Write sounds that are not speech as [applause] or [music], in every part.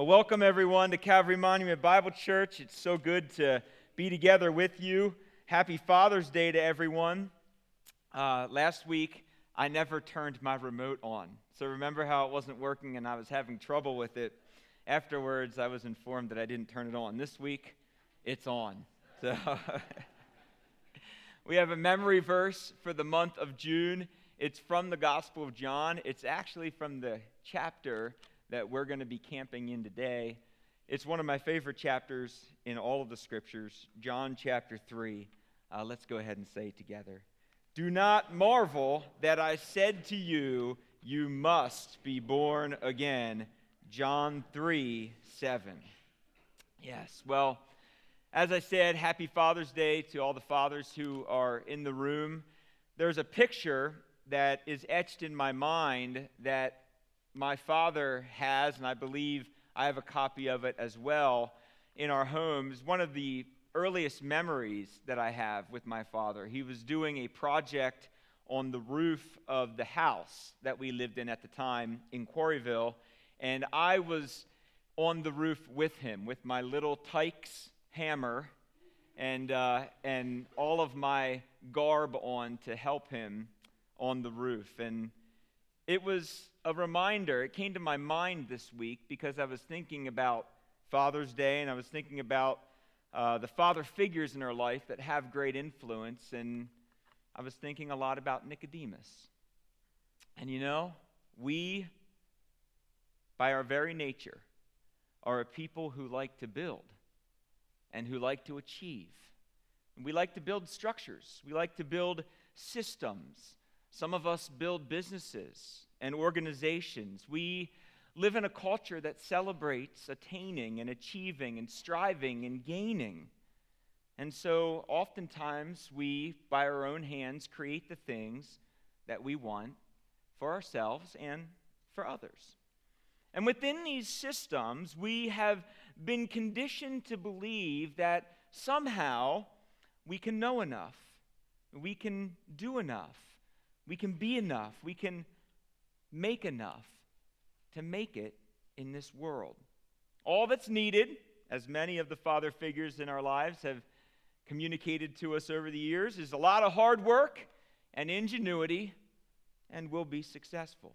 Well, welcome everyone to Calvary Monument Bible Church. It's so good to be together with you. Happy Father's Day to everyone. Uh, last week, I never turned my remote on. So remember how it wasn't working and I was having trouble with it. Afterwards, I was informed that I didn't turn it on. This week, it's on. So [laughs] we have a memory verse for the month of June. It's from the Gospel of John. It's actually from the chapter that we're going to be camping in today. It's one of my favorite chapters in all of the scriptures, John chapter 3. Uh, let's go ahead and say together. Do not marvel that I said to you, You must be born again. John 3 7. Yes, well, as I said, happy Father's Day to all the fathers who are in the room. There's a picture that is etched in my mind that my father has, and I believe I have a copy of it as well in our homes. One of the earliest memories that I have with my father. He was doing a project on the roof of the house that we lived in at the time in Quarryville, and I was on the roof with him with my little Tikes hammer and, uh, and all of my garb on to help him on the roof. And it was a reminder. It came to my mind this week because I was thinking about Father's Day and I was thinking about uh, the father figures in our life that have great influence. And I was thinking a lot about Nicodemus. And you know, we, by our very nature, are a people who like to build and who like to achieve. We like to build structures, we like to build systems. Some of us build businesses and organizations. We live in a culture that celebrates attaining and achieving and striving and gaining. And so, oftentimes, we, by our own hands, create the things that we want for ourselves and for others. And within these systems, we have been conditioned to believe that somehow we can know enough, we can do enough, we can be enough, we can make enough to make it in this world. All that's needed, as many of the father figures in our lives have communicated to us over the years, is a lot of hard work and ingenuity, and we'll be successful.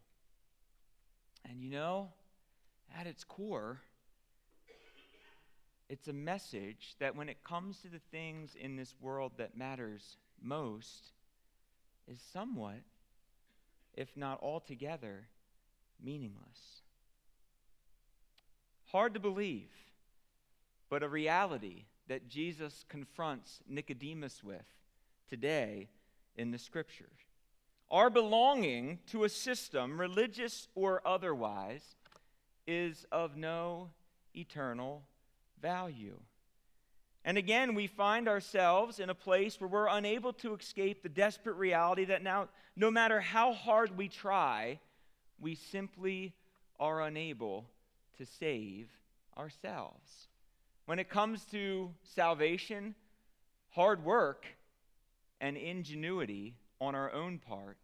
And you know, at its core, it's a message that when it comes to the things in this world that matters most, is somewhat if not altogether, meaningless. Hard to believe, but a reality that Jesus confronts Nicodemus with today in the scriptures. Our belonging to a system, religious or otherwise, is of no eternal value. And again, we find ourselves in a place where we're unable to escape the desperate reality that now, no matter how hard we try, we simply are unable to save ourselves. When it comes to salvation, hard work and ingenuity on our own part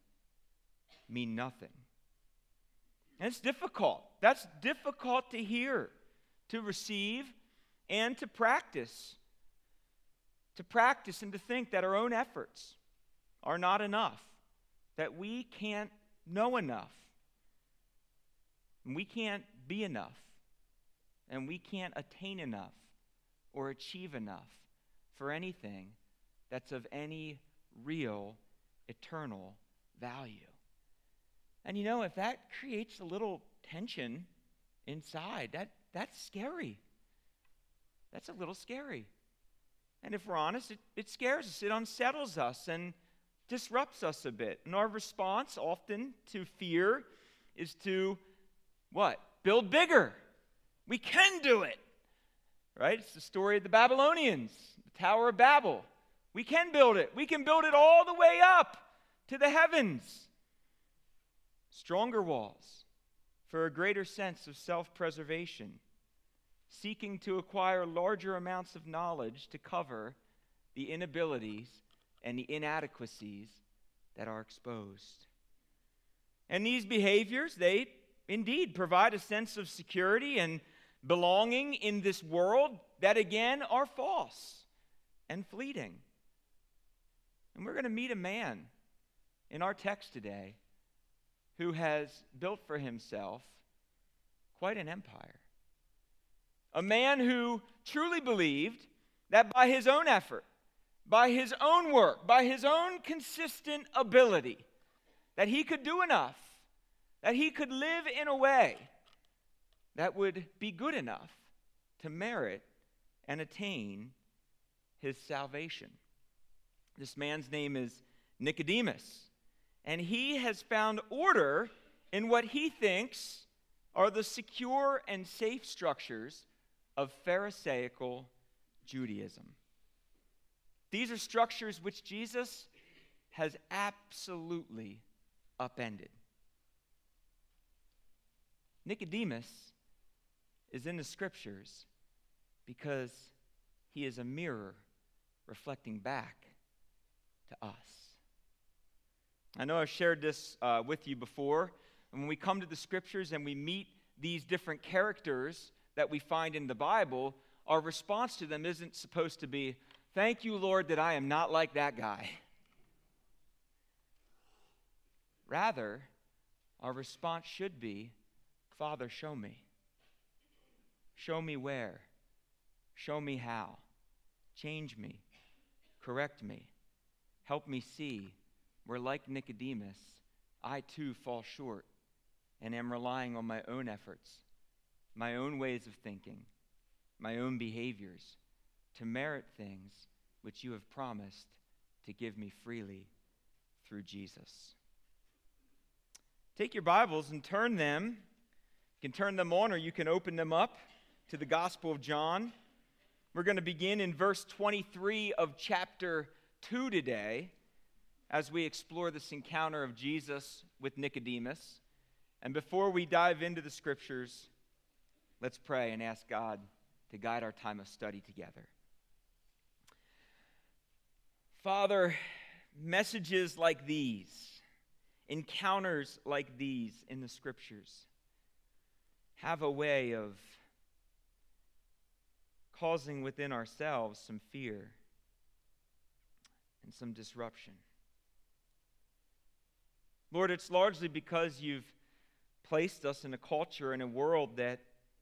mean nothing. And it's difficult. That's difficult to hear, to receive, and to practice to practice and to think that our own efforts are not enough, that we can't know enough, and we can't be enough, and we can't attain enough or achieve enough for anything that's of any real eternal value. And you know, if that creates a little tension inside, that, that's scary. That's a little scary. And if we're honest, it, it scares us, it unsettles us, and disrupts us a bit. And our response often to fear is to what? Build bigger. We can do it. Right? It's the story of the Babylonians, the Tower of Babel. We can build it. We can build it all the way up to the heavens. Stronger walls for a greater sense of self preservation seeking to acquire larger amounts of knowledge to cover the inabilities and the inadequacies that are exposed. And these behaviors, they indeed provide a sense of security and belonging in this world that again are false and fleeting. And we're going to meet a man in our text today who has built for himself quite an empire. A man who truly believed that by his own effort, by his own work, by his own consistent ability, that he could do enough, that he could live in a way that would be good enough to merit and attain his salvation. This man's name is Nicodemus, and he has found order in what he thinks are the secure and safe structures of Pharisaical Judaism. These are structures which Jesus has absolutely upended. Nicodemus is in the scriptures because he is a mirror reflecting back to us. I know I've shared this uh, with you before. When we come to the scriptures and we meet these different characters that we find in the Bible, our response to them isn't supposed to be, Thank you, Lord, that I am not like that guy. Rather, our response should be, Father, show me. Show me where. Show me how. Change me. Correct me. Help me see where, like Nicodemus, I too fall short and am relying on my own efforts, my own ways of thinking, my own behaviors to merit things which you have promised to give me freely through Jesus. Take your Bibles and turn them. You can turn them on or you can open them up to the Gospel of John. We're going to begin in verse 23 of chapter 2 today as we explore this encounter of Jesus with Nicodemus. And before we dive into the scriptures, let's pray and ask God to guide our time of study together. Father, messages like these, encounters like these in the scriptures, have a way of causing within ourselves some fear and some disruption. Lord, it's largely because you've placed us in a culture and a world that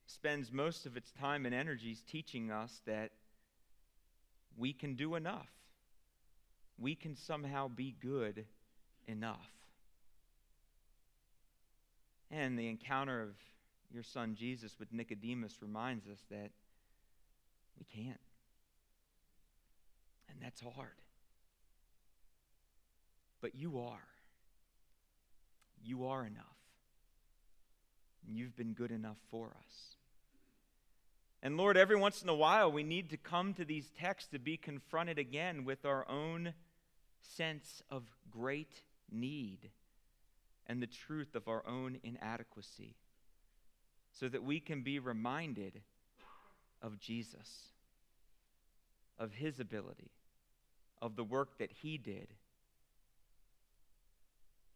spends most of its time and energies teaching us that we can do enough. We can somehow be good enough. And the encounter of your son Jesus with Nicodemus reminds us that we can't. And that's hard. But you are. You are enough. You've been good enough for us. And Lord, every once in a while, we need to come to these texts to be confronted again with our own sense of great need and the truth of our own inadequacy so that we can be reminded of Jesus, of his ability, of the work that he did,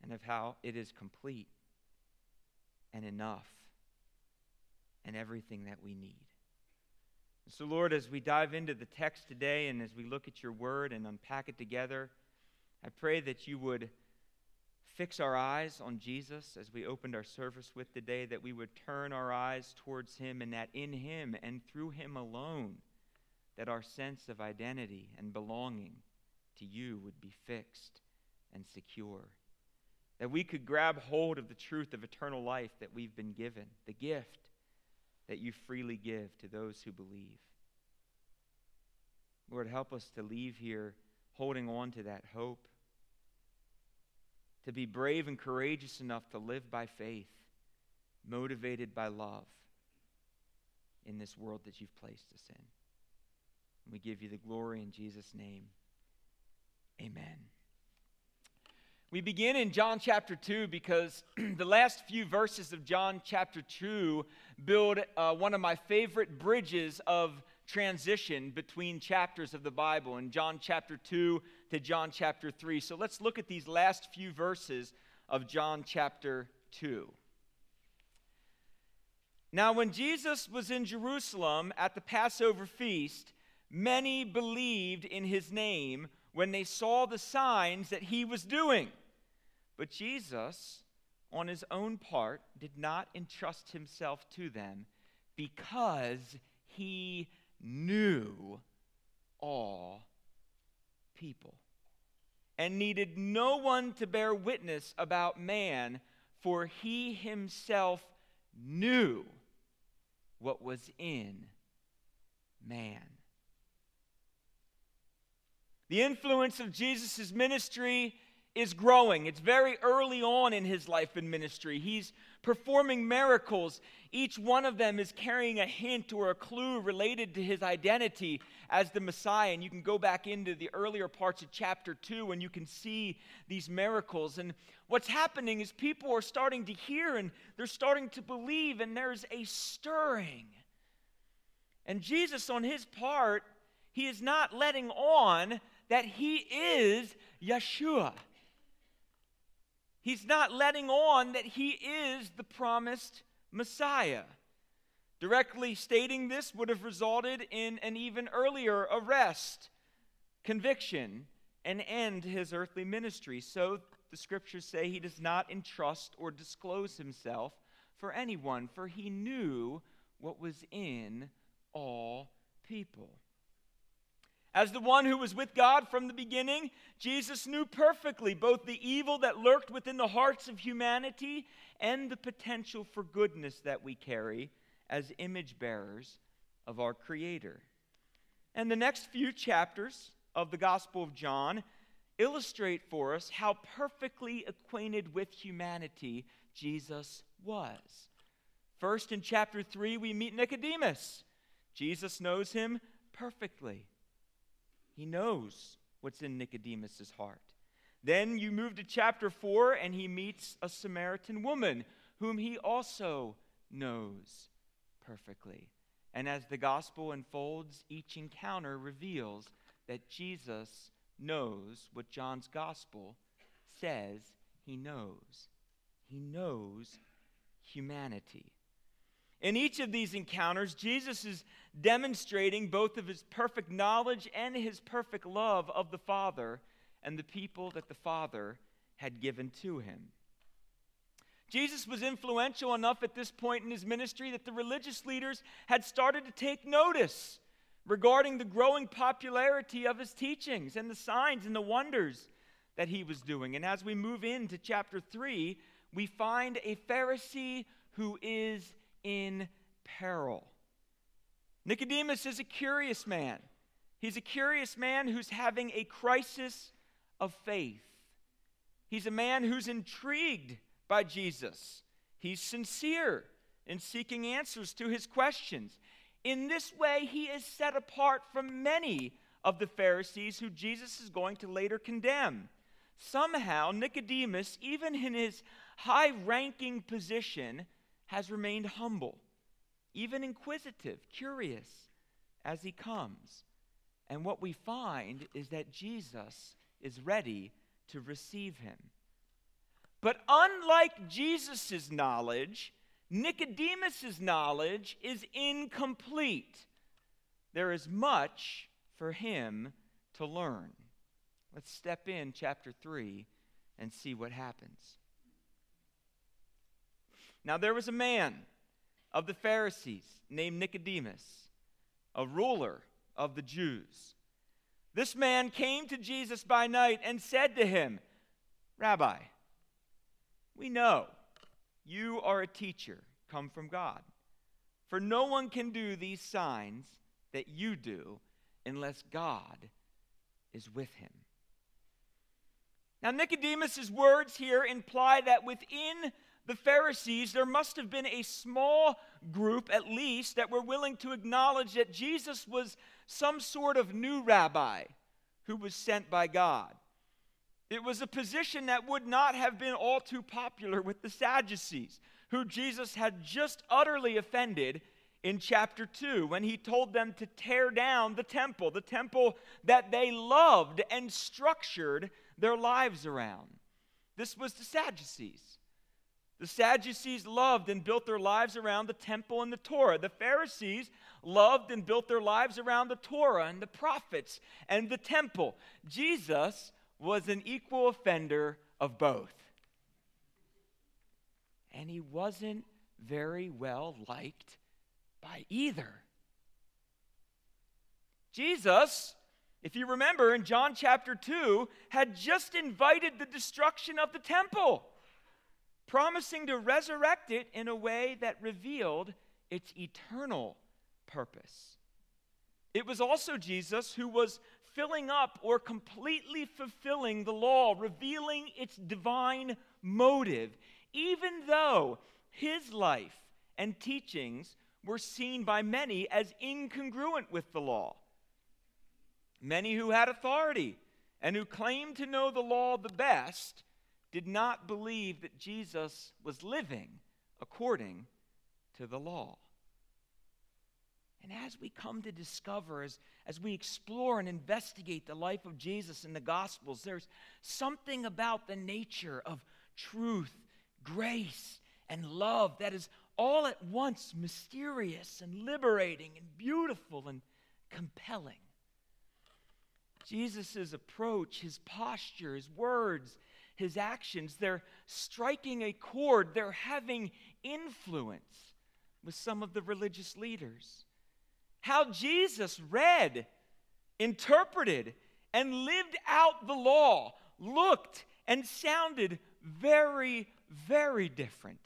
and of how it is complete and enough and everything that we need. So, Lord, as we dive into the text today and as we look at your word and unpack it together, I pray that you would fix our eyes on Jesus as we opened our service with today, that we would turn our eyes towards him, and that in him and through him alone, that our sense of identity and belonging to you would be fixed and secure. That we could grab hold of the truth of eternal life that we've been given, the gift that you freely give to those who believe. Lord, help us to leave here holding on to that hope to be brave and courageous enough to live by faith, motivated by love in this world that you've placed us in. And we give you the glory in Jesus' name. Amen. We begin in John chapter 2 because [clears throat] the last few verses of John chapter 2 build uh, one of my favorite bridges of transition between chapters of the Bible in John chapter 2 to John chapter 3. So let's look at these last few verses of John chapter 2. Now, when Jesus was in Jerusalem at the Passover feast, many believed in his name when they saw the signs that he was doing. But Jesus, on his own part, did not entrust himself to them because he knew all people and needed no one to bear witness about man, for he himself knew what was in man. The influence of Jesus' ministry is growing. It's very early on in his life and ministry. He's performing miracles. Each one of them is carrying a hint or a clue related to his identity as the Messiah. And you can go back into the earlier parts of chapter 2 and you can see these miracles. And what's happening is people are starting to hear and they're starting to believe, and there's a stirring. And Jesus, on his part, he is not letting on that he is Yeshua. He's not letting on that he is the promised Messiah. Directly stating this would have resulted in an even earlier arrest, conviction, and end his earthly ministry. So the scriptures say he does not entrust or disclose himself for anyone, for he knew what was in all people. As the one who was with God from the beginning, Jesus knew perfectly both the evil that lurked within the hearts of humanity and the potential for goodness that we carry as image bearers of our Creator. And the next few chapters of the Gospel of John illustrate for us how perfectly acquainted with humanity Jesus was. First, in chapter 3, we meet Nicodemus. Jesus knows him perfectly. He knows what's in Nicodemus's heart. Then you move to chapter 4, and he meets a Samaritan woman whom he also knows perfectly. And as the gospel unfolds, each encounter reveals that Jesus knows what John's gospel says he knows. He knows humanity. In each of these encounters, Jesus is demonstrating both of his perfect knowledge and his perfect love of the Father and the people that the Father had given to him. Jesus was influential enough at this point in his ministry that the religious leaders had started to take notice regarding the growing popularity of his teachings and the signs and the wonders that he was doing. And as we move into chapter 3, we find a Pharisee who is in peril. Nicodemus is a curious man. He's a curious man who's having a crisis of faith. He's a man who's intrigued by Jesus. He's sincere in seeking answers to his questions. In this way, he is set apart from many of the Pharisees who Jesus is going to later condemn. Somehow, Nicodemus, even in his high ranking position, has remained humble, even inquisitive, curious as he comes. And what we find is that Jesus is ready to receive him. But unlike Jesus' knowledge, Nicodemus' knowledge is incomplete. There is much for him to learn. Let's step in chapter 3 and see what happens. Now, there was a man of the Pharisees named Nicodemus, a ruler of the Jews. This man came to Jesus by night and said to him, Rabbi, we know you are a teacher come from God. For no one can do these signs that you do unless God is with him. Now, Nicodemus' words here imply that within the Pharisees, there must have been a small group, at least, that were willing to acknowledge that Jesus was some sort of new rabbi who was sent by God. It was a position that would not have been all too popular with the Sadducees, who Jesus had just utterly offended in chapter 2 when he told them to tear down the temple, the temple that they loved and structured their lives around. This was the Sadducees. The Sadducees loved and built their lives around the temple and the Torah. The Pharisees loved and built their lives around the Torah and the prophets and the temple. Jesus was an equal offender of both. And he wasn't very well liked by either. Jesus, if you remember in John chapter 2, had just invited the destruction of the temple, promising to resurrect it in a way that revealed its eternal purpose. It was also Jesus who was filling up or completely fulfilling the law, revealing its divine motive, even though his life and teachings were seen by many as incongruent with the law. Many who had authority and who claimed to know the law the best did not believe that Jesus was living according to the law. And as we come to discover, as, as we explore and investigate the life of Jesus in the Gospels, there's something about the nature of truth, grace, and love that is all at once mysterious and liberating and beautiful and compelling. Jesus' approach, his posture, his words, his actions, they're striking a chord, they're having influence with some of the religious leaders. How Jesus read, interpreted, and lived out the law looked and sounded very, very different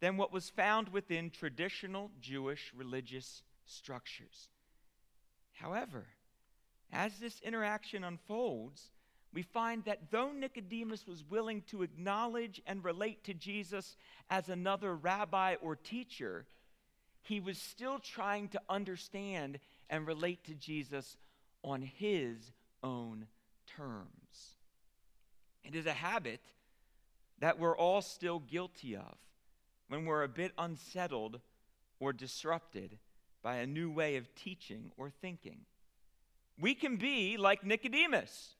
than what was found within traditional Jewish religious structures. However, as this interaction unfolds, we find that though Nicodemus was willing to acknowledge and relate to Jesus as another rabbi or teacher, he was still trying to understand and relate to Jesus on his own terms. It is a habit that we're all still guilty of when we're a bit unsettled or disrupted by a new way of teaching or thinking. We can be like Nicodemus.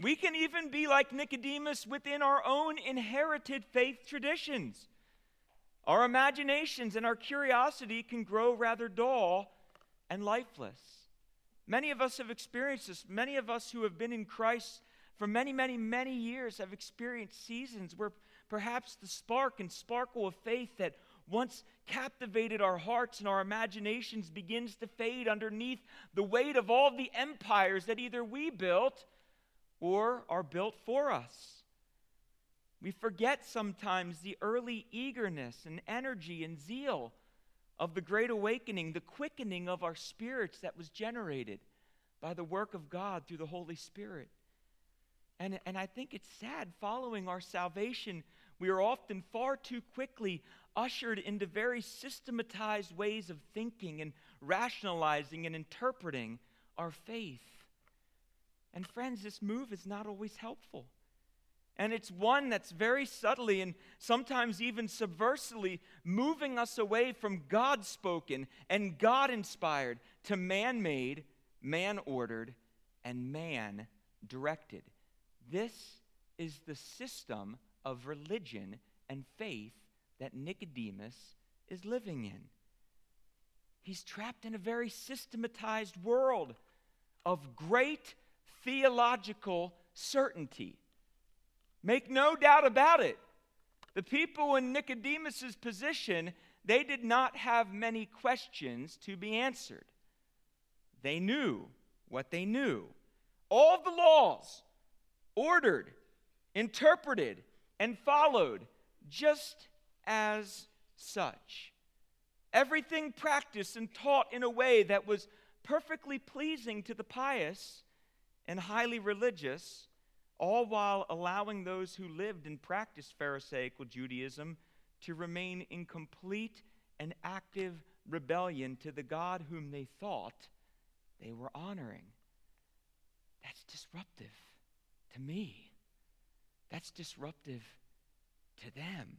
We can even be like Nicodemus within our own inherited faith traditions. Our imaginations and our curiosity can grow rather dull and lifeless. Many of us have experienced this. Many of us who have been in Christ for many, many, many years have experienced seasons where perhaps the spark and sparkle of faith that once captivated our hearts and our imaginations begins to fade underneath the weight of all the empires that either we built or are built for us. We forget sometimes the early eagerness and energy and zeal of the great awakening, the quickening of our spirits that was generated by the work of God through the Holy Spirit. And, and I think it's sad following our salvation we are often far too quickly ushered into very systematized ways of thinking and rationalizing and interpreting our faith. And friends, this move is not always helpful. And it's one that's very subtly and sometimes even subversively moving us away from God spoken and God inspired to man made, man ordered, and man directed. This is the system of religion and faith that Nicodemus is living in. He's trapped in a very systematized world of great theological certainty. Make no doubt about it. The people in Nicodemus's position, they did not have many questions to be answered. They knew what they knew. All the laws ordered, interpreted, and followed just as such. Everything practiced and taught in a way that was perfectly pleasing to the pious and highly religious, all while allowing those who lived and practiced Pharisaical Judaism to remain in complete and active rebellion to the God whom they thought they were honoring. That's disruptive to me. That's disruptive to them.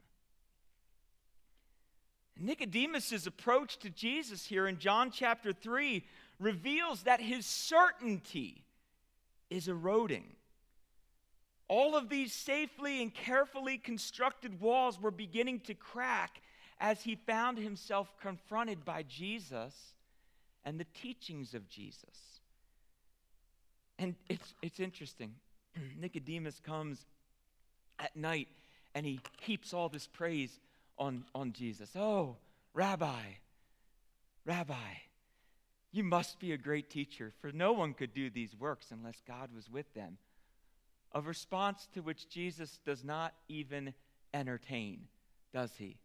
Nicodemus' approach to Jesus here in John chapter 3 reveals that his certainty is eroding. All of these safely and carefully constructed walls were beginning to crack as he found himself confronted by Jesus and the teachings of Jesus. And it's, it's interesting. [clears throat] Nicodemus comes at night and he heaps all this praise on, on Jesus. Oh, Rabbi, Rabbi, you must be a great teacher, for no one could do these works unless God was with them. A response to which Jesus does not even entertain, does he?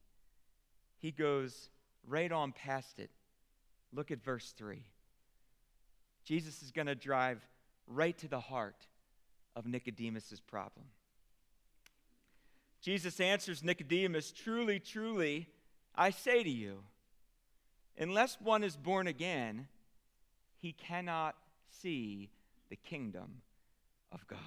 He goes right on past it. Look at verse 3. Jesus is going to drive right to the heart of Nicodemus's problem. Jesus answers Nicodemus, Truly, truly, I say to you, unless one is born again, he cannot see the kingdom of God.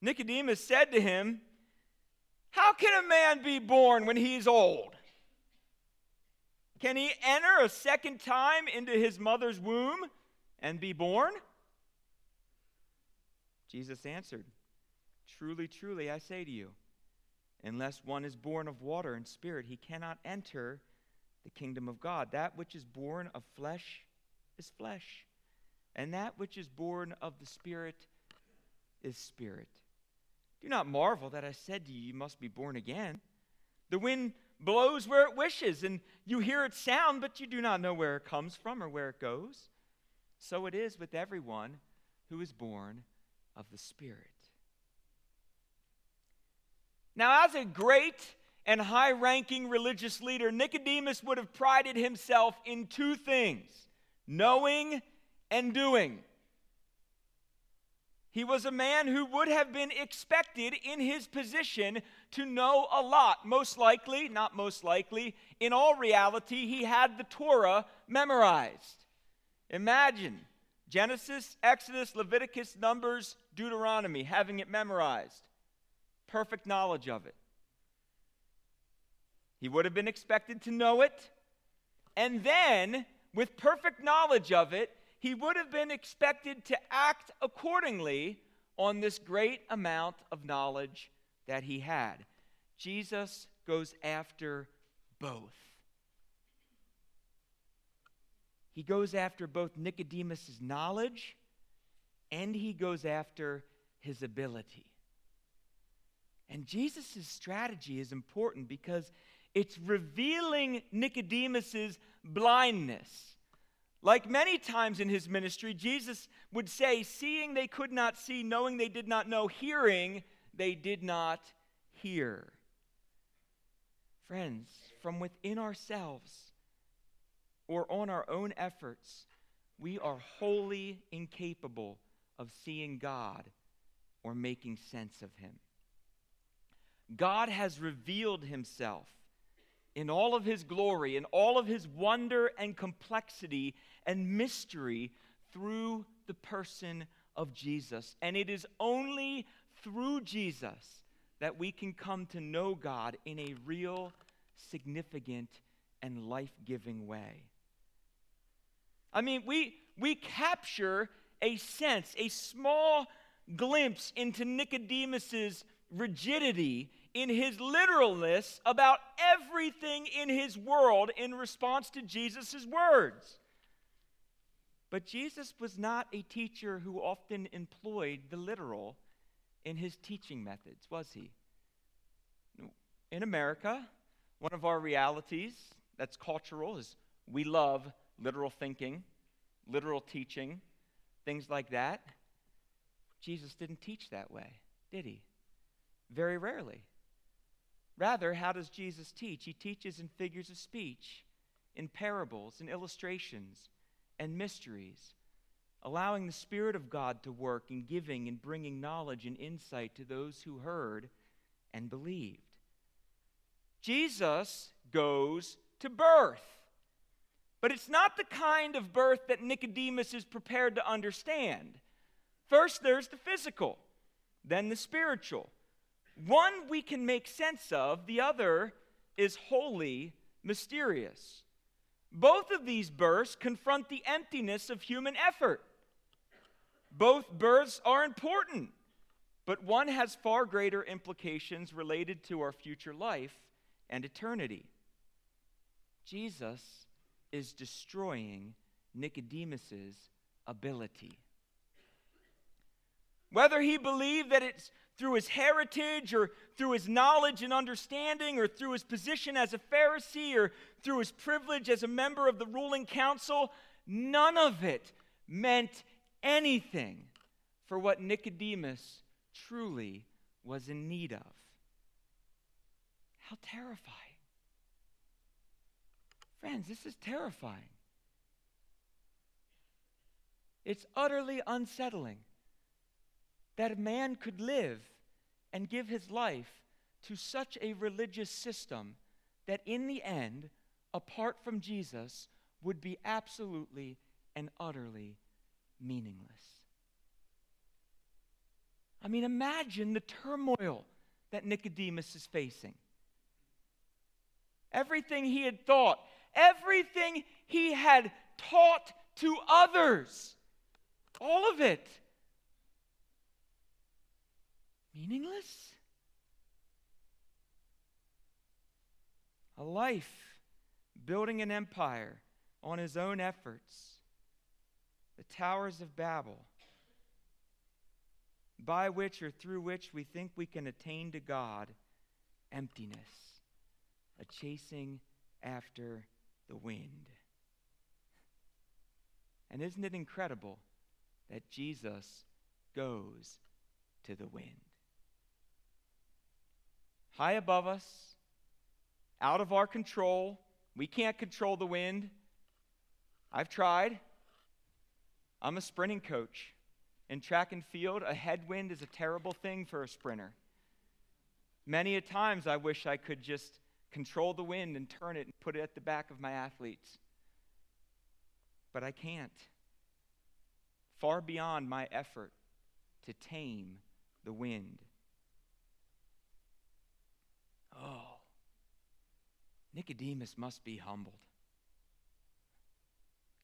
Nicodemus said to him, How can a man be born when he is old? Can he enter a second time into his mother's womb and be born? Jesus answered, Truly, truly, I say to you, unless one is born of water and spirit, he cannot enter the kingdom of God. That which is born of flesh is flesh, and that which is born of the spirit is spirit. Do not marvel that I said to you, You must be born again. The wind blows where it wishes, and you hear its sound, but you do not know where it comes from or where it goes. So it is with everyone who is born of the Spirit. Now, as a great and high ranking religious leader, Nicodemus would have prided himself in two things knowing and doing. He was a man who would have been expected in his position to know a lot. Most likely, not most likely, in all reality, he had the Torah memorized. Imagine Genesis, Exodus, Leviticus, Numbers, Deuteronomy, having it memorized. Perfect knowledge of it. He would have been expected to know it. And then, with perfect knowledge of it, he would have been expected to act accordingly on this great amount of knowledge that he had. Jesus goes after both. He goes after both Nicodemus's knowledge and he goes after his ability. And Jesus' strategy is important because it's revealing Nicodemus's blindness. Like many times in his ministry, Jesus would say, Seeing they could not see, knowing they did not know, hearing they did not hear. Friends, from within ourselves or on our own efforts, we are wholly incapable of seeing God or making sense of Him. God has revealed Himself in all of His glory, in all of His wonder and complexity and mystery through the person of Jesus. And it is only through Jesus that we can come to know God in a real, significant, and life giving way. I mean, we, we capture a sense, a small glimpse into Nicodemus's rigidity in his literalness about everything in his world in response to Jesus' words. But Jesus was not a teacher who often employed the literal in his teaching methods, was he? In America, one of our realities that's cultural is we love literal thinking, literal teaching, things like that. Jesus didn't teach that way, did he? Very rarely. Rather, how does Jesus teach? He teaches in figures of speech, in parables, in illustrations, and mysteries, allowing the Spirit of God to work in giving and bringing knowledge and insight to those who heard and believed. Jesus goes to birth. But it's not the kind of birth that Nicodemus is prepared to understand. First, there's the physical, then the spiritual. One we can make sense of, the other is wholly mysterious. Both of these births confront the emptiness of human effort. Both births are important, but one has far greater implications related to our future life and eternity. Jesus is destroying Nicodemus's ability. Whether he believed that it's through his heritage or through his knowledge and understanding or through his position as a Pharisee or through his privilege as a member of the ruling council, none of it meant anything for what Nicodemus truly was in need of. How terrifying. Friends, this is terrifying. It's utterly unsettling that a man could live and give his life to such a religious system that in the end, apart from Jesus, would be absolutely and utterly meaningless. I mean, imagine the turmoil that Nicodemus is facing. Everything he had thought, everything he had taught to others, all of it meaningless? A life building an empire on his own efforts, the towers of Babel, by which or through which we think we can attain to God, emptiness, a chasing after the wind. And isn't it incredible that Jesus goes to the wind? High above us, out of our control. We can't control the wind. I've tried. I'm a sprinting coach. In track and field, a headwind is a terrible thing for a sprinter. Many a times I wish I could just control the wind and turn it and put it at the back of my athletes. But I can't. Far beyond my effort to tame the wind. Oh, Nicodemus must be humbled.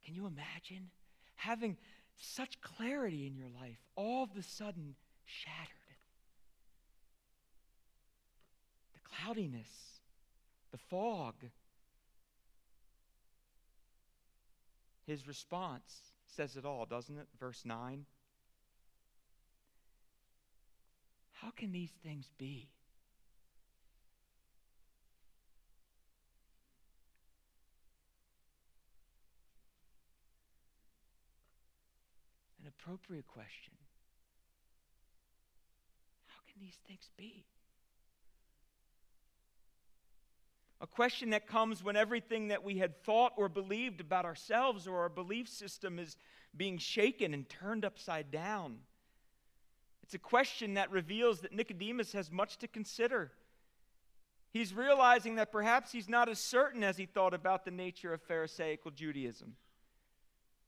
Can you imagine having such clarity in your life all of a sudden shattered? The cloudiness, the fog. His response says it all, doesn't it? Verse 9. How can these things be? Appropriate question. How can these things be? A question that comes when everything that we had thought or believed about ourselves or our belief system is being shaken and turned upside down. It's a question that reveals that Nicodemus has much to consider. He's realizing that perhaps he's not as certain as he thought about the nature of Pharisaical Judaism.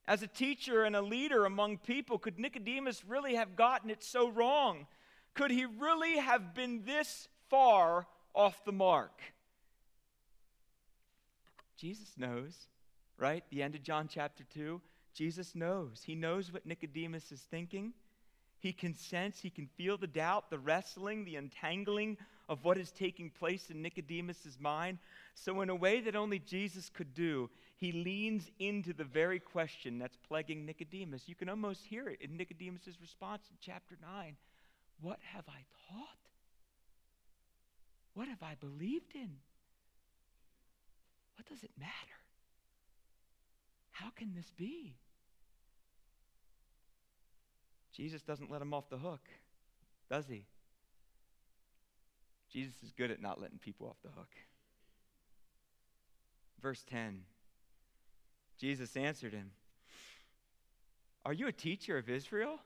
As a teacher and a leader among people, could Nicodemus really have gotten it so wrong? Could he really have been this far off the mark? Jesus knows, right? The end of John chapter 2. Jesus knows. He knows what Nicodemus is thinking. He can sense, he can feel the doubt, the wrestling, the entangling of what is taking place in Nicodemus's mind. So, in a way that only Jesus could do, he leans into the very question that's plaguing Nicodemus. You can almost hear it in Nicodemus' response in chapter 9 What have I thought? What have I believed in? What does it matter? How can this be? Jesus doesn't let him off the hook, does he? Jesus is good at not letting people off the hook. Verse 10 Jesus answered him, Are you a teacher of Israel?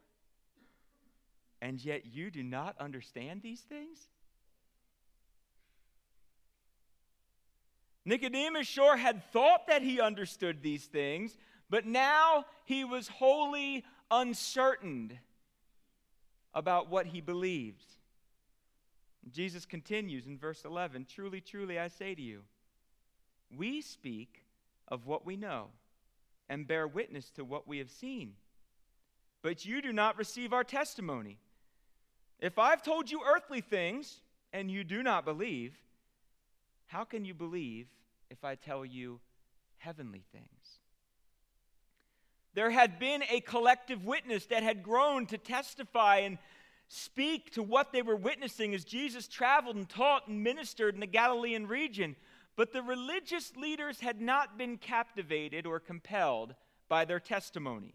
And yet you do not understand these things? Nicodemus sure had thought that he understood these things, but now he was wholly uncertain about what he believed. Jesus continues in verse 11 Truly, truly, I say to you, we speak of what we know and bear witness to what we have seen. but you do not receive our testimony. If I've told you earthly things and you do not believe, how can you believe if I tell you heavenly things? There had been a collective witness that had grown to testify and speak to what they were witnessing as Jesus traveled and taught and ministered in the Galilean region. But the religious leaders had not been captivated or compelled by their testimony.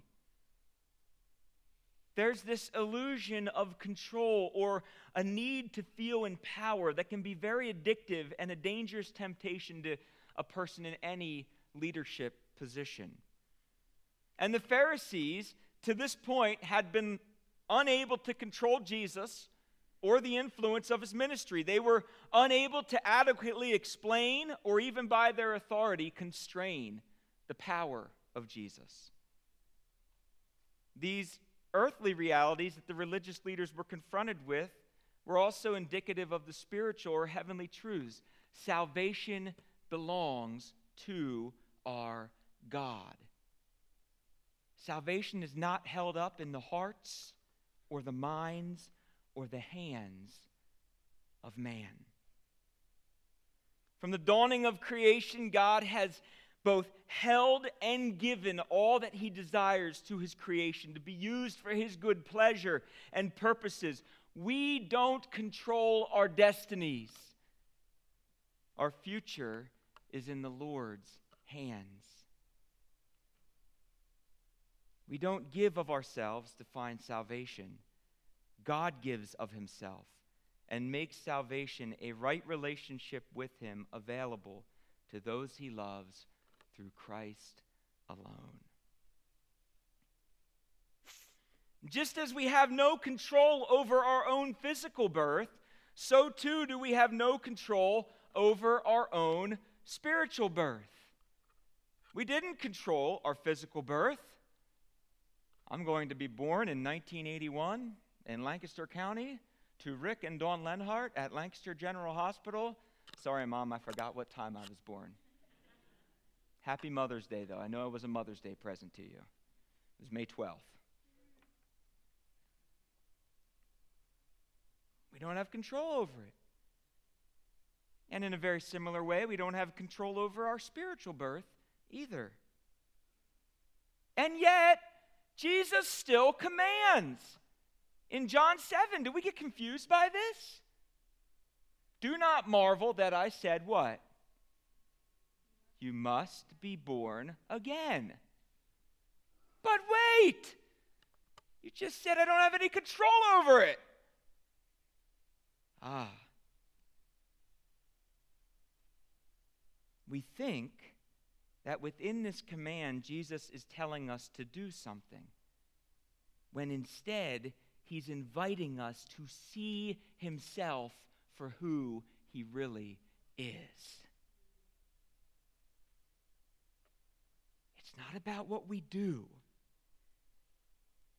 There's this illusion of control or a need to feel in power that can be very addictive and a dangerous temptation to a person in any leadership position. And the Pharisees, to this point, had been unable to control Jesus or the influence of his ministry. They were unable to adequately explain or even by their authority constrain the power of Jesus. These earthly realities that the religious leaders were confronted with were also indicative of the spiritual or heavenly truths. Salvation belongs to our God. Salvation is not held up in the hearts or the minds or the hands of man. From the dawning of creation, God has both held and given all that he desires to his creation to be used for his good pleasure and purposes. We don't control our destinies. Our future is in the Lord's hands. We don't give of ourselves to find salvation. God gives of himself and makes salvation a right relationship with him available to those he loves through Christ alone. Just as we have no control over our own physical birth, so too do we have no control over our own spiritual birth. We didn't control our physical birth. I'm going to be born in 1981 in Lancaster County to Rick and Dawn Lenhart at Lancaster General Hospital. Sorry, Mom, I forgot what time I was born. Happy Mother's Day, though. I know it was a Mother's Day present to you. It was May 12th. We don't have control over it. And in a very similar way, we don't have control over our spiritual birth either. And yet, Jesus still commands. In John 7, do we get confused by this? Do not marvel that I said what? You must be born again. But wait! You just said I don't have any control over it. Ah. We think that within this command, Jesus is telling us to do something, when instead, he's inviting us to see himself for who he really is. It's not about what we do,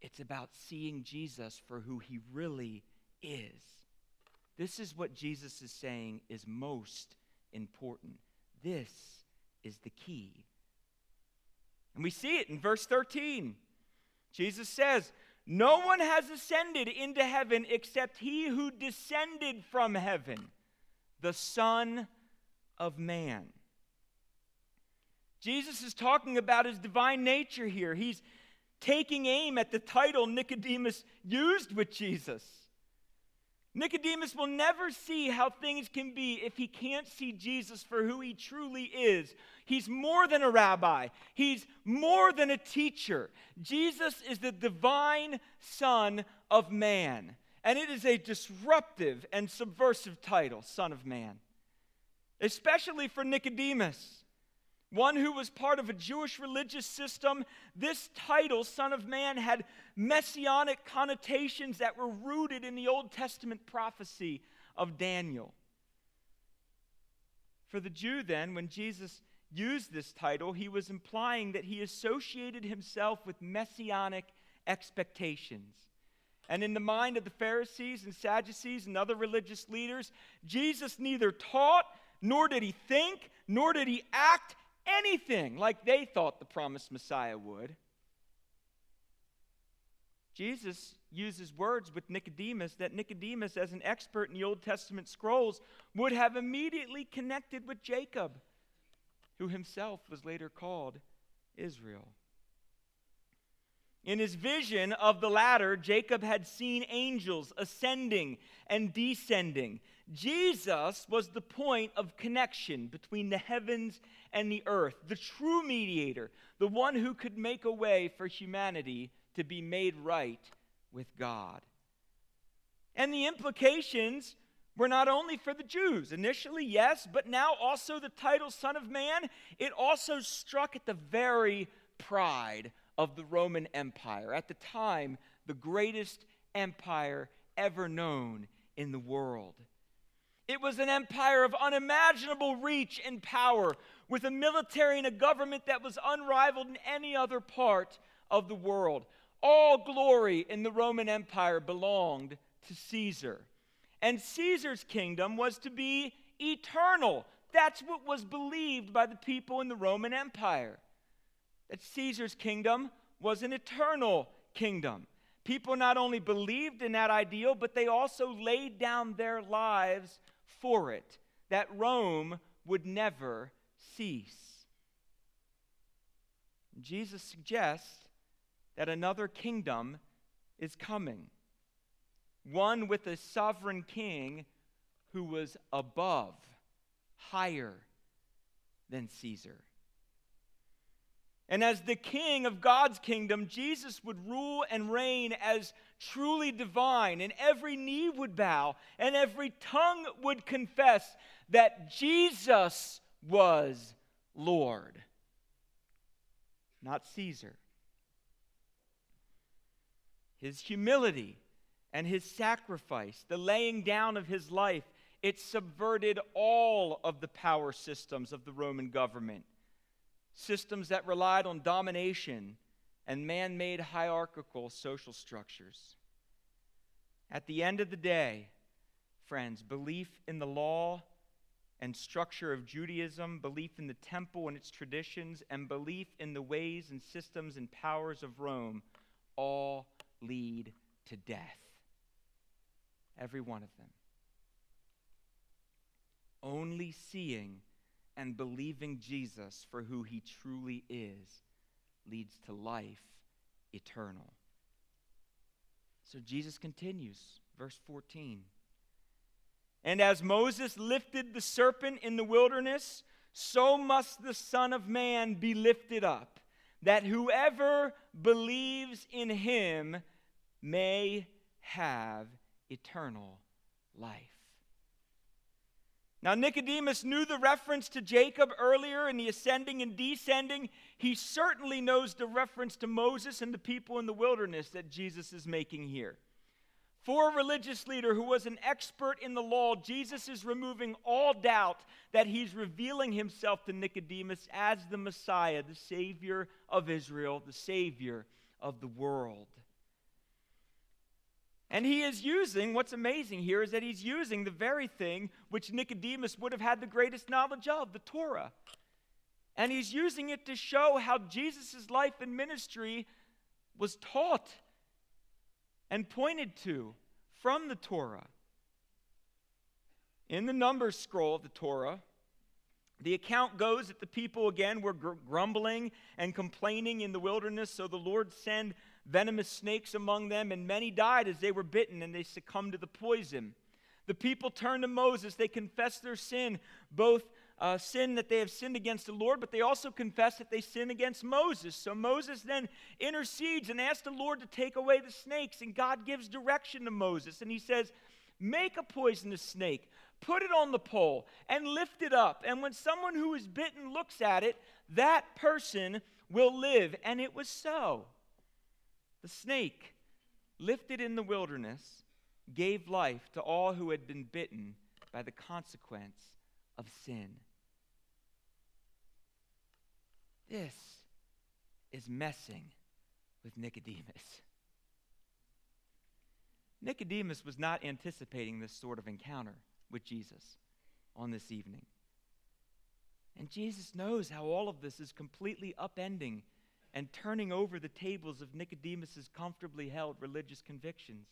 it's about seeing Jesus for who he really is. This is what Jesus is saying is most important. This is the key. And we see it in verse 13. Jesus says, No one has ascended into heaven except he who descended from heaven, the Son of Man. Jesus is talking about his divine nature here. He's taking aim at the title Nicodemus used with Jesus. Nicodemus will never see how things can be if he can't see Jesus for who he truly is. He's more than a rabbi, he's more than a teacher. Jesus is the divine Son of Man. And it is a disruptive and subversive title, Son of Man, especially for Nicodemus one who was part of a Jewish religious system, this title, Son of Man, had messianic connotations that were rooted in the Old Testament prophecy of Daniel. For the Jew, then, when Jesus used this title, he was implying that he associated himself with messianic expectations. And in the mind of the Pharisees and Sadducees and other religious leaders, Jesus neither taught, nor did he think, nor did he act anything like they thought the promised Messiah would. Jesus uses words with Nicodemus that Nicodemus, as an expert in the Old Testament scrolls, would have immediately connected with Jacob, who himself was later called Israel. In his vision of the ladder, Jacob had seen angels ascending and descending. Jesus was the point of connection between the heavens and the earth, the true mediator, the one who could make a way for humanity to be made right with God. And the implications were not only for the Jews. Initially, yes, but now also the title Son of Man, it also struck at the very pride of the Roman Empire. At the time, the greatest empire ever known in the world. It was an empire of unimaginable reach and power, with a military and a government that was unrivaled in any other part of the world. All glory in the Roman Empire belonged to Caesar. And Caesar's kingdom was to be eternal. That's what was believed by the people in the Roman Empire. That Caesar's kingdom was an eternal kingdom. People not only believed in that ideal, but they also laid down their lives for it, that Rome would never cease. Jesus suggests that another kingdom is coming, one with a sovereign king who was above, higher than Caesar. And as the king of God's kingdom, Jesus would rule and reign as truly divine, and every knee would bow, and every tongue would confess that Jesus was Lord, not Caesar. His humility and his sacrifice, the laying down of his life, it subverted all of the power systems of the Roman government systems that relied on domination and man made hierarchical social structures. At the end of the day, friends, belief in the law and structure of Judaism, belief in the temple and its traditions, and belief in the ways and systems and powers of Rome all lead to death. Every one of them. Only seeing and believing Jesus for who he truly is leads to life eternal. So Jesus continues, verse 14. And as Moses lifted the serpent in the wilderness, so must the Son of Man be lifted up, that whoever believes in him may have eternal life. Now, Nicodemus knew the reference to Jacob earlier in the ascending and descending. He certainly knows the reference to Moses and the people in the wilderness that Jesus is making here. For a religious leader who was an expert in the law, Jesus is removing all doubt that he's revealing himself to Nicodemus as the Messiah, the Savior of Israel, the Savior of the world. And he is using, what's amazing here is that he's using the very thing which Nicodemus would have had the greatest knowledge of, the Torah. And he's using it to show how Jesus' life and ministry was taught and pointed to from the Torah. In the Numbers scroll of the Torah, the account goes that the people again were gr- grumbling and complaining in the wilderness, so the Lord sent venomous snakes among them, and many died as they were bitten and they succumbed to the poison. The people turned to Moses. They confessed their sin, both uh, sin that they have sinned against the Lord, but they also confess that they sin against Moses. So Moses then intercedes and asks the Lord to take away the snakes, and God gives direction to Moses. And he says, Make a poisonous snake, put it on the pole, and lift it up. And when someone who is bitten looks at it, that person will live. And it was so. The snake, lifted in the wilderness, gave life to all who had been bitten by the consequence of sin. This is messing with Nicodemus. Nicodemus was not anticipating this sort of encounter with Jesus on this evening. And Jesus knows how all of this is completely upending and turning over the tables of Nicodemus's comfortably held religious convictions.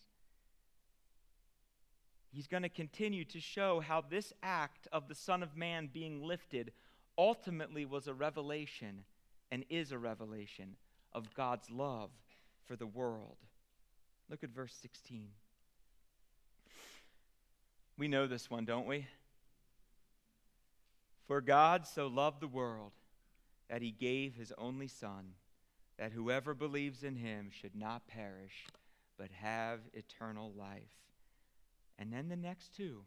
He's going to continue to show how this act of the Son of Man being lifted ultimately was a revelation and is a revelation of God's love for the world. Look at verse 16. We know this one, don't we? For God so loved the world that he gave his only Son, that whoever believes in him should not perish, but have eternal life. And then the next two.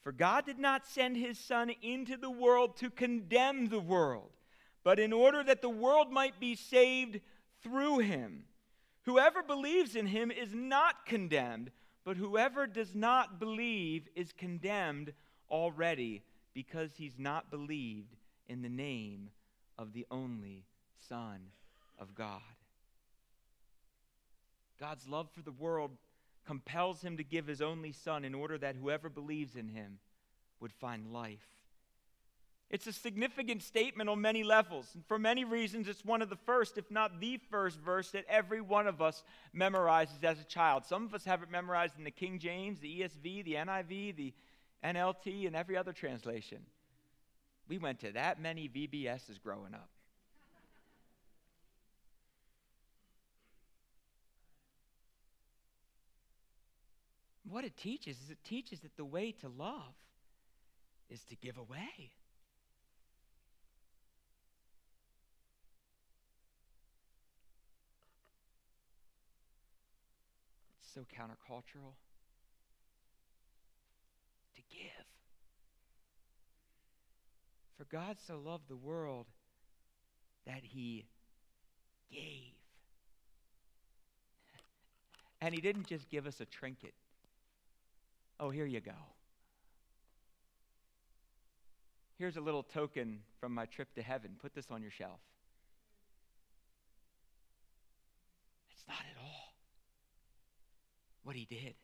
For God did not send his Son into the world to condemn the world, but in order that the world might be saved through him. Whoever believes in him is not condemned, but whoever does not believe is condemned already because he's not believed in the name of the only Son of God. God's love for the world compels him to give his only Son in order that whoever believes in him would find life. It's a significant statement on many levels. And for many reasons, it's one of the first, if not the first verse that every one of us memorizes as a child. Some of us have it memorized in the King James, the ESV, the NIV, the NLT, and every other translation. We went to that many VBSs growing up. What it teaches is it teaches that the way to love is to give away. It's so countercultural. To give. For God so loved the world that he gave. [laughs] And he didn't just give us a trinket. Oh, here you go. Here's a little token from my trip to heaven. Put this on your shelf. It's not at all what he did.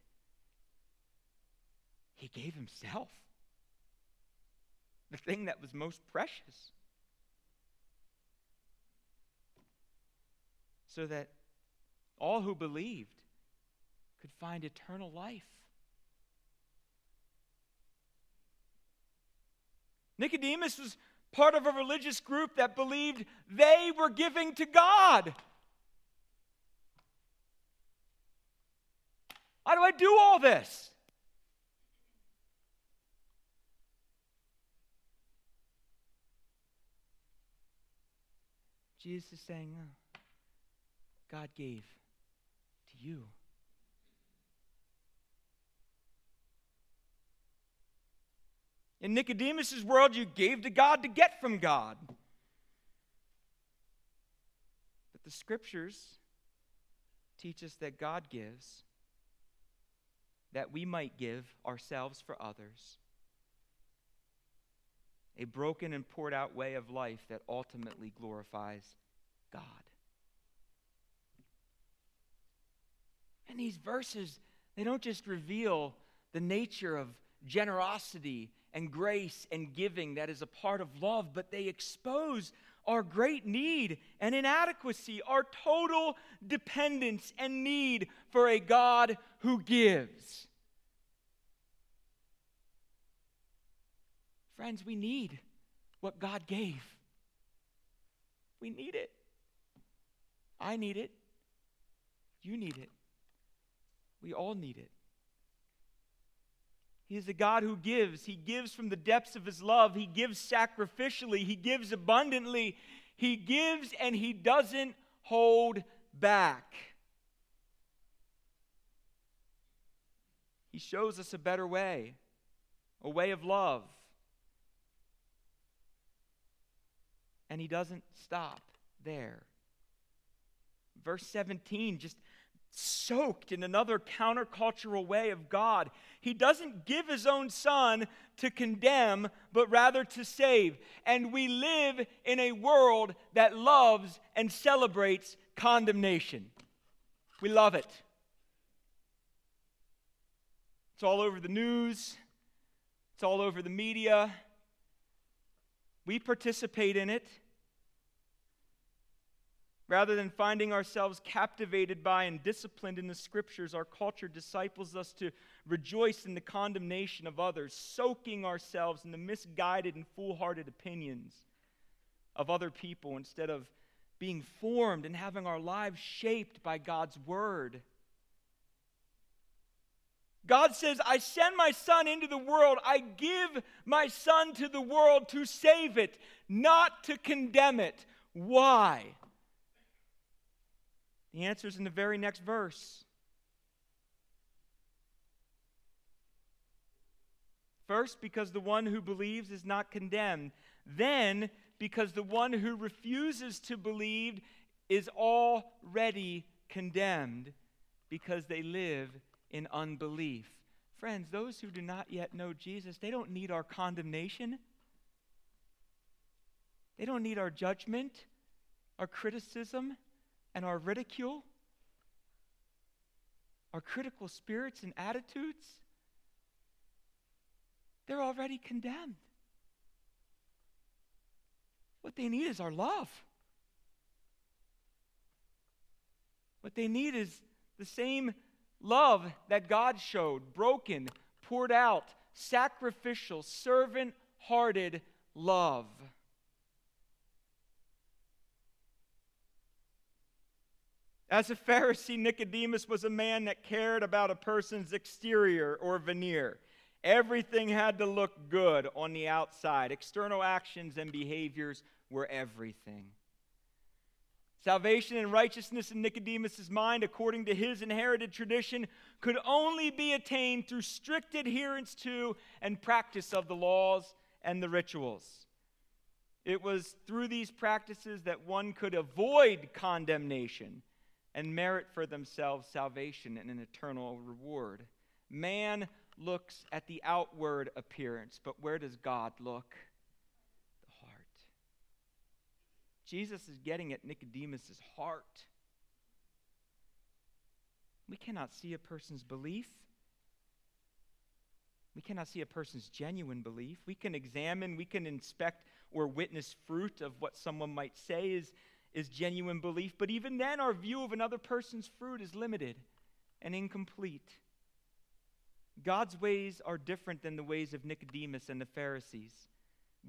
He gave himself, the thing that was most precious, so that all who believed could find eternal life. Nicodemus was part of a religious group that believed they were giving to God. How do I do all this? Jesus is saying, God gave to you. In Nicodemus' world, you gave to God to get from God. But the scriptures teach us that God gives that we might give ourselves for others. A broken and poured out way of life that ultimately glorifies God. And these verses, they don't just reveal the nature of generosity and grace and giving that is a part of love, but they expose our great need and inadequacy, our total dependence and need for a God who gives. Friends, we need what God gave. We need it. I need it. You need it. We all need it. He is a God who gives. He gives from the depths of his love. He gives sacrificially. He gives abundantly. He gives and he doesn't hold back. He shows us a better way, a way of love. And he doesn't stop there. Verse 17 just soaked in another countercultural way of God. He doesn't give his own son to condemn, but rather to save. And we live in a world that loves and celebrates condemnation. We love it. It's all over the news, it's all over the media. We participate in it. Rather than finding ourselves captivated by and disciplined in the scriptures, our culture disciples us to rejoice in the condemnation of others, soaking ourselves in the misguided and foolhardy opinions of other people instead of being formed and having our lives shaped by God's word. God says, I send my son into the world. I give my son to the world to save it, not to condemn it. Why? The answer is in the very next verse. First, because the one who believes is not condemned. Then, because the one who refuses to believe is already condemned because they live in unbelief. Friends, those who do not yet know Jesus, they don't need our condemnation. They don't need our judgment, our criticism and our ridicule, our critical spirits and attitudes, they're already condemned. What they need is our love. What they need is the same love that God showed, broken, poured out, sacrificial, servant hearted love. As a Pharisee, Nicodemus was a man that cared about a person's exterior or veneer. Everything had to look good on the outside. External actions and behaviors were everything. Salvation and righteousness in Nicodemus' mind, according to his inherited tradition, could only be attained through strict adherence to and practice of the laws and the rituals. It was through these practices that one could avoid condemnation and merit for themselves salvation and an eternal reward. Man looks at the outward appearance, but where does God look? The heart. Jesus is getting at Nicodemus' heart. We cannot see a person's belief. We cannot see a person's genuine belief. We can examine, we can inspect or witness fruit of what someone might say is is genuine belief, but even then, our view of another person's fruit is limited and incomplete. God's ways are different than the ways of Nicodemus and the Pharisees.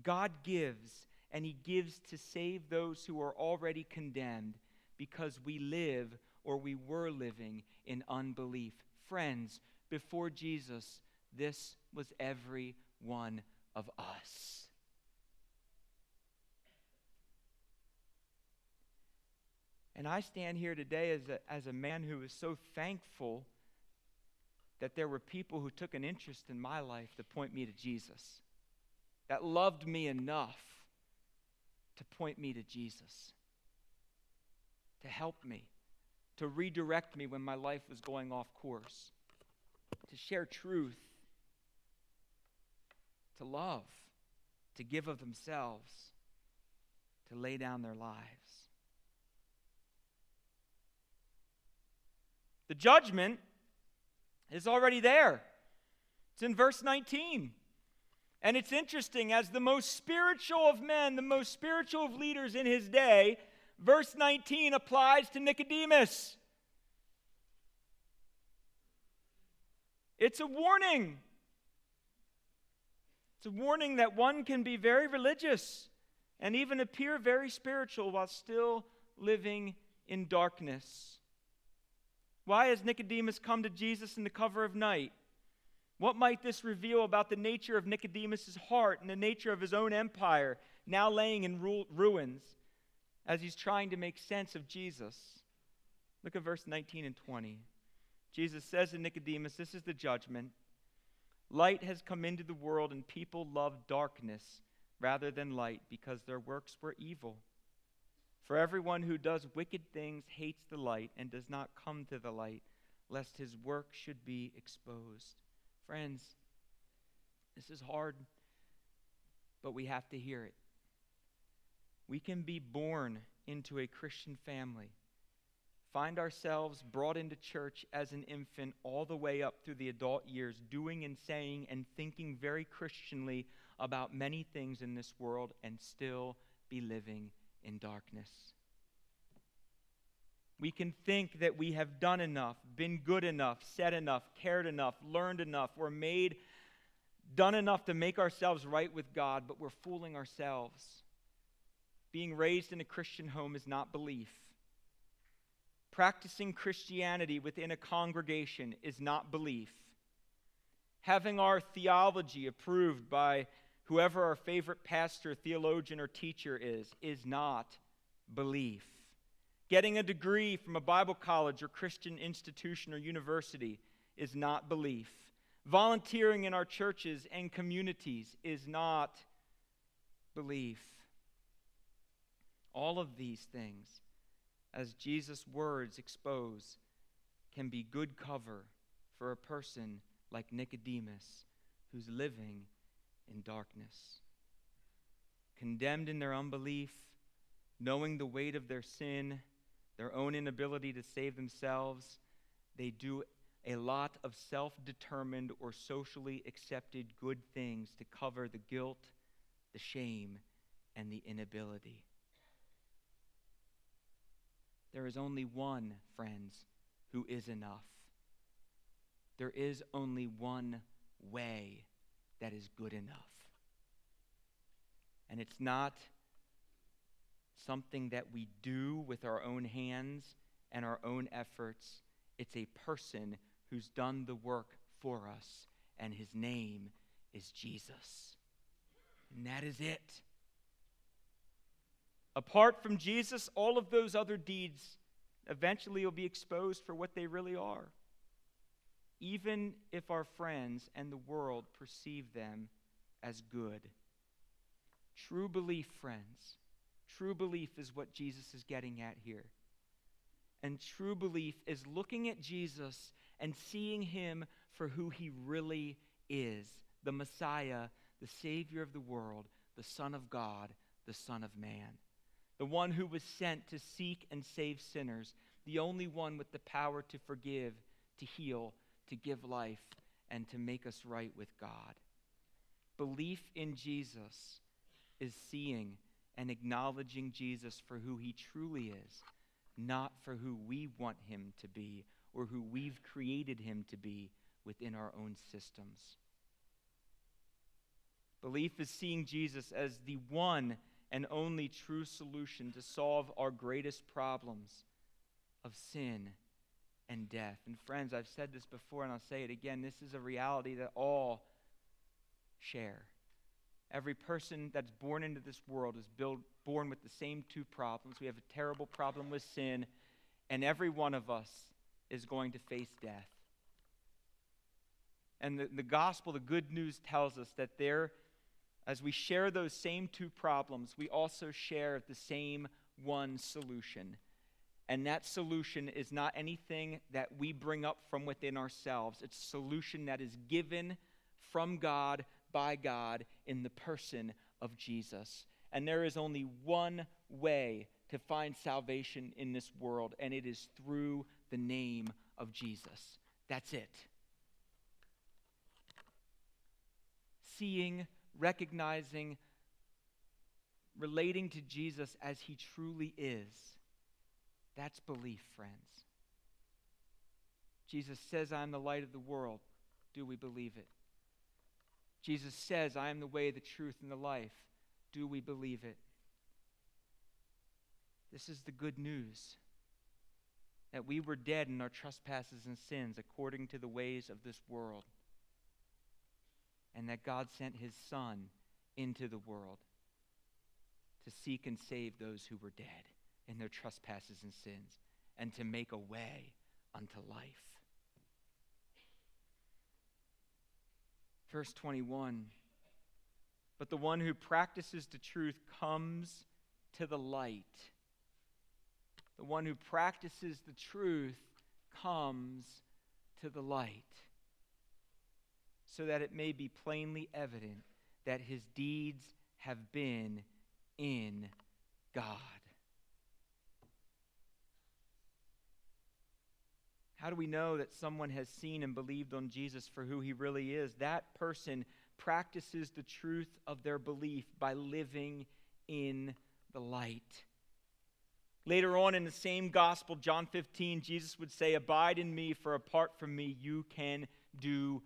God gives, and He gives to save those who are already condemned because we live or we were living in unbelief. Friends, before Jesus, this was every one of us. And I stand here today as a, as a man who is so thankful that there were people who took an interest in my life to point me to Jesus, that loved me enough to point me to Jesus, to help me, to redirect me when my life was going off course, to share truth, to love, to give of themselves, to lay down their lives. The judgment is already there. It's in verse 19. And it's interesting, as the most spiritual of men, the most spiritual of leaders in his day, verse 19 applies to Nicodemus. It's a warning. It's a warning that one can be very religious and even appear very spiritual while still living in darkness. Why has Nicodemus come to Jesus in the cover of night? What might this reveal about the nature of Nicodemus' heart and the nature of his own empire, now laying in ru- ruins, as he's trying to make sense of Jesus? Look at verse 19 and 20. Jesus says to Nicodemus, This is the judgment. Light has come into the world, and people love darkness rather than light because their works were evil. For everyone who does wicked things hates the light and does not come to the light, lest his work should be exposed. Friends, this is hard, but we have to hear it. We can be born into a Christian family, find ourselves brought into church as an infant all the way up through the adult years, doing and saying and thinking very Christianly about many things in this world, and still be living in darkness. We can think that we have done enough, been good enough, said enough, cared enough, learned enough, or made done enough to make ourselves right with God, but we're fooling ourselves. Being raised in a Christian home is not belief. Practicing Christianity within a congregation is not belief. Having our theology approved by whoever our favorite pastor, theologian, or teacher is, is not belief. Getting a degree from a Bible college or Christian institution or university is not belief. Volunteering in our churches and communities is not belief. All of these things, as Jesus' words expose, can be good cover for a person like Nicodemus who's living in darkness. Condemned in their unbelief, knowing the weight of their sin, their own inability to save themselves, they do a lot of self determined or socially accepted good things to cover the guilt, the shame, and the inability. There is only one, friends, who is enough. There is only one way that is good enough. And it's not something that we do with our own hands and our own efforts. It's a person who's done the work for us, and his name is Jesus. And that is it. Apart from Jesus, all of those other deeds eventually will be exposed for what they really are, even if our friends and the world perceive them as good. True belief, friends, true belief is what Jesus is getting at here. And true belief is looking at Jesus and seeing him for who he really is the Messiah, the Savior of the world, the Son of God, the Son of Man, the one who was sent to seek and save sinners, the only one with the power to forgive, to heal, to give life, and to make us right with God. Belief in Jesus is seeing and acknowledging Jesus for who he truly is, not for who we want him to be or who we've created him to be within our own systems. Belief is seeing Jesus as the one and only true solution to solve our greatest problems of sin and death. And friends, I've said this before and I'll say it again. This is a reality that all share. Every person that's born into this world is build, born with the same two problems. We have a terrible problem with sin, and every one of us is going to face death. And the, the gospel, the good news tells us that there, as we share those same two problems, we also share the same one solution. And that solution is not anything that we bring up from within ourselves. It's a solution that is given from God, by God, in the person of Jesus. And there is only one way to find salvation in this world, and it is through the name of Jesus. That's it. Seeing, recognizing, relating to Jesus as he truly is. That's belief, friends. Jesus says, I am the light of the world. Do we believe it? Jesus says, I am the way, the truth, and the life. Do we believe it? This is the good news that we were dead in our trespasses and sins according to the ways of this world, and that God sent his Son into the world to seek and save those who were dead in their trespasses and sins, and to make a way unto life. Verse 21 But the one who practices the truth comes to the light the one who practices the truth comes to the light, so that it may be plainly evident that his deeds have been in God. How do we know that someone has seen and believed on Jesus for who he really is? That person practices the truth of their belief by living in the light. Later on in the same gospel, John 15, Jesus would say, Abide in me, for apart from me, you can do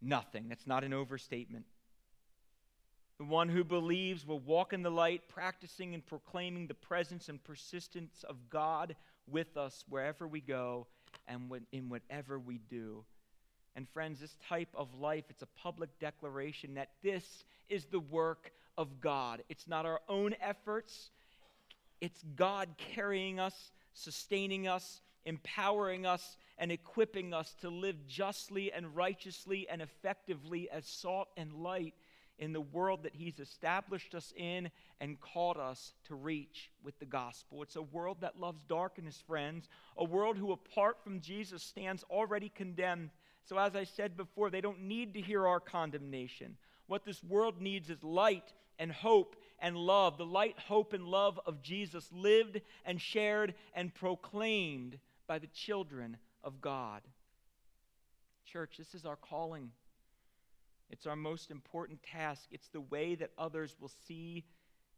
nothing. That's not an overstatement. The one who believes will walk in the light, practicing and proclaiming the presence and persistence of God with us wherever we go and in whatever we do. And friends, this type of life, it's a public declaration that this is the work of God. It's not our own efforts, it's God carrying us, sustaining us, empowering us, and equipping us to live justly and righteously and effectively as salt and light in the world that He's established us in and called us to reach with the gospel. It's a world that loves darkness, friends, a world who, apart from Jesus, stands already condemned. So, as I said before, they don't need to hear our condemnation. What this world needs is light and hope and love. The light, hope, and love of Jesus lived and shared and proclaimed by the children of God. Church, this is our calling. It's our most important task. It's the way that others will see,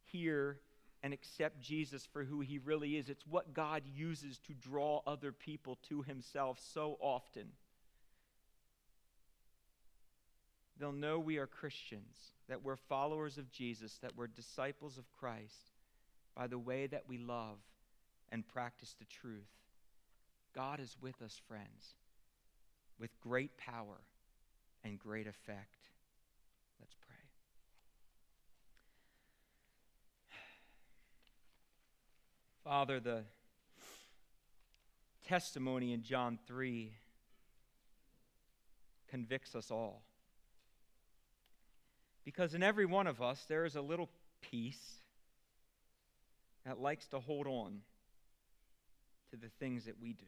hear, and accept Jesus for who he really is. It's what God uses to draw other people to himself so often. They'll know we are Christians, that we're followers of Jesus, that we're disciples of Christ by the way that we love and practice the truth. God is with us, friends, with great power and great effect. Let's pray. Father, the testimony in John 3 convicts us all. Because in every one of us, there is a little piece that likes to hold on to the things that we do.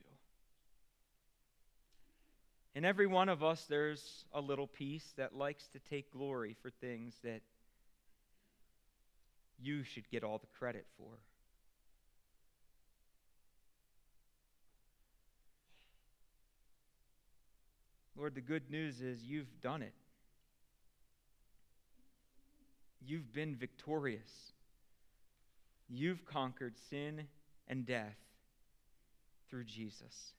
In every one of us, there's a little piece that likes to take glory for things that you should get all the credit for. Lord, the good news is you've done it. You've been victorious. You've conquered sin and death through Jesus.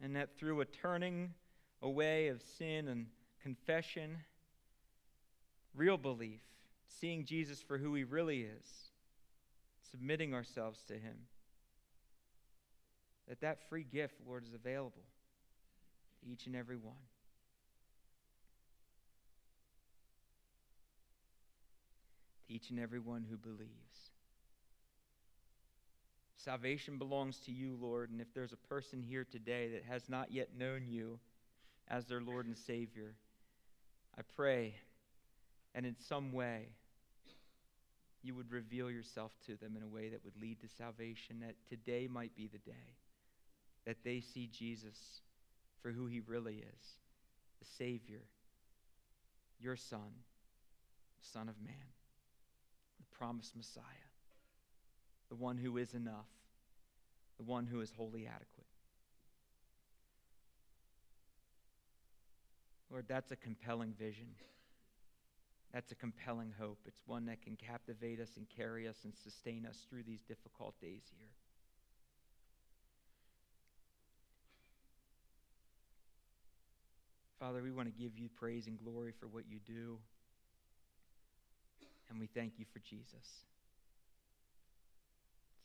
And that through a turning away of sin and confession, real belief, seeing Jesus for who he really is, submitting ourselves to him, that that free gift, Lord, is available to each and every one. To each and every one who believes. Salvation belongs to you, Lord. And if there's a person here today that has not yet known you as their Lord and Savior, I pray, and in some way, you would reveal yourself to them in a way that would lead to salvation, that today might be the day that they see Jesus for who he really is the Savior, your Son, Son of Man, the promised Messiah the one who is enough, the one who is wholly adequate. Lord, that's a compelling vision. That's a compelling hope. It's one that can captivate us and carry us and sustain us through these difficult days here. Father, we want to give you praise and glory for what you do. And we thank you for Jesus.